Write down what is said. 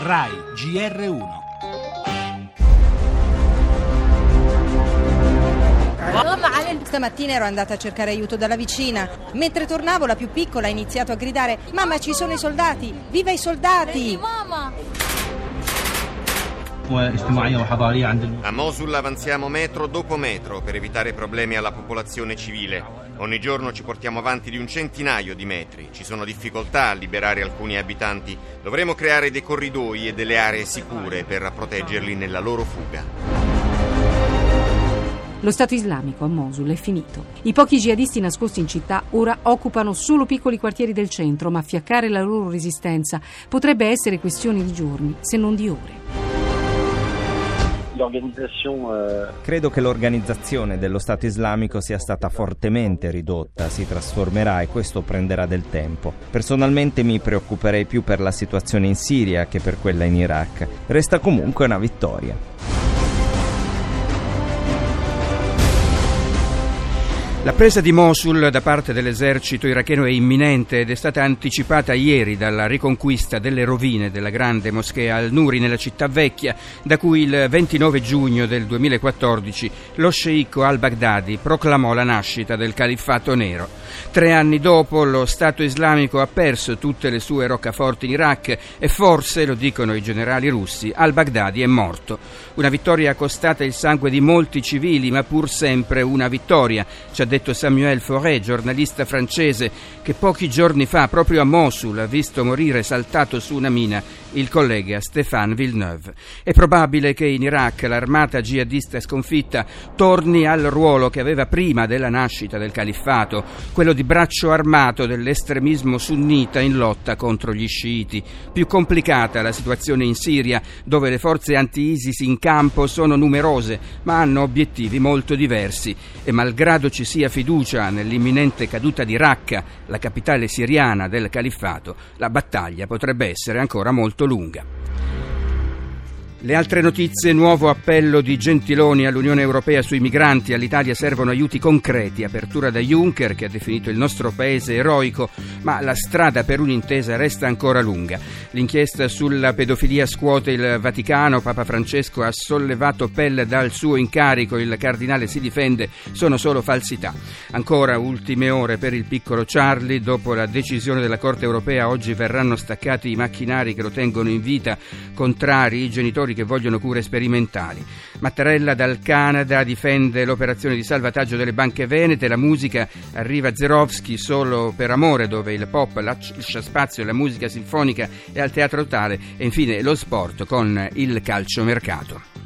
RAI GR1. Stamattina ero andata a cercare aiuto dalla vicina. Mentre tornavo la più piccola ha iniziato a gridare Mamma ci sono i soldati! Viva i soldati! Vieni, mamma! A Mosul avanziamo metro dopo metro per evitare problemi alla popolazione civile. Ogni giorno ci portiamo avanti di un centinaio di metri. Ci sono difficoltà a liberare alcuni abitanti. Dovremo creare dei corridoi e delle aree sicure per proteggerli nella loro fuga. Lo Stato islamico a Mosul è finito. I pochi jihadisti nascosti in città ora occupano solo piccoli quartieri del centro, ma fiaccare la loro resistenza potrebbe essere questione di giorni, se non di ore. Credo che l'organizzazione dello Stato islamico sia stata fortemente ridotta, si trasformerà e questo prenderà del tempo. Personalmente mi preoccuperei più per la situazione in Siria che per quella in Iraq. Resta comunque una vittoria. La presa di Mosul da parte dell'esercito iracheno è imminente ed è stata anticipata ieri dalla riconquista delle rovine della grande moschea al-Nuri nella città vecchia, da cui il 29 giugno del 2014 lo sceicco al-Baghdadi proclamò la nascita del califfato nero. Tre anni dopo lo Stato islamico ha perso tutte le sue roccaforti in Iraq e forse, lo dicono i generali russi, al-Baghdadi è morto. Una vittoria costata il sangue di molti civili, ma pur sempre una vittoria, ci ha detto Samuel Fauré, giornalista francese, che pochi giorni fa, proprio a Mosul, ha visto morire saltato su una mina il collega Stéphane Villeneuve. È probabile che in Iraq l'armata jihadista sconfitta torni al ruolo che aveva prima della nascita del califfato, quello di braccio armato dell'estremismo sunnita in lotta contro gli sciiti. Più complicata la situazione in Siria, dove le forze anti-ISIS in campo sono numerose, ma hanno obiettivi molto diversi e malgrado ci sia fiducia nell'imminente caduta di Raqqa, la capitale siriana del califfato, la battaglia potrebbe essere ancora molto lunga. Le altre notizie, nuovo appello di Gentiloni all'Unione Europea sui migranti, all'Italia servono aiuti concreti, apertura da Juncker che ha definito il nostro paese eroico, ma la strada per un'intesa resta ancora lunga. L'inchiesta sulla pedofilia scuote il Vaticano, Papa Francesco ha sollevato pelle dal suo incarico, il cardinale si difende, sono solo falsità. Ancora ultime ore per il piccolo Charlie, dopo la decisione della Corte Europea oggi verranno staccati i macchinari che lo tengono in vita, contrari i genitori che vogliono cure sperimentali. Mattarella dal Canada difende l'operazione di salvataggio delle banche venete, la musica arriva a Zerovski solo per amore dove il pop lascia spazio alla musica sinfonica e al teatro totale e infine lo sport con il calciomercato.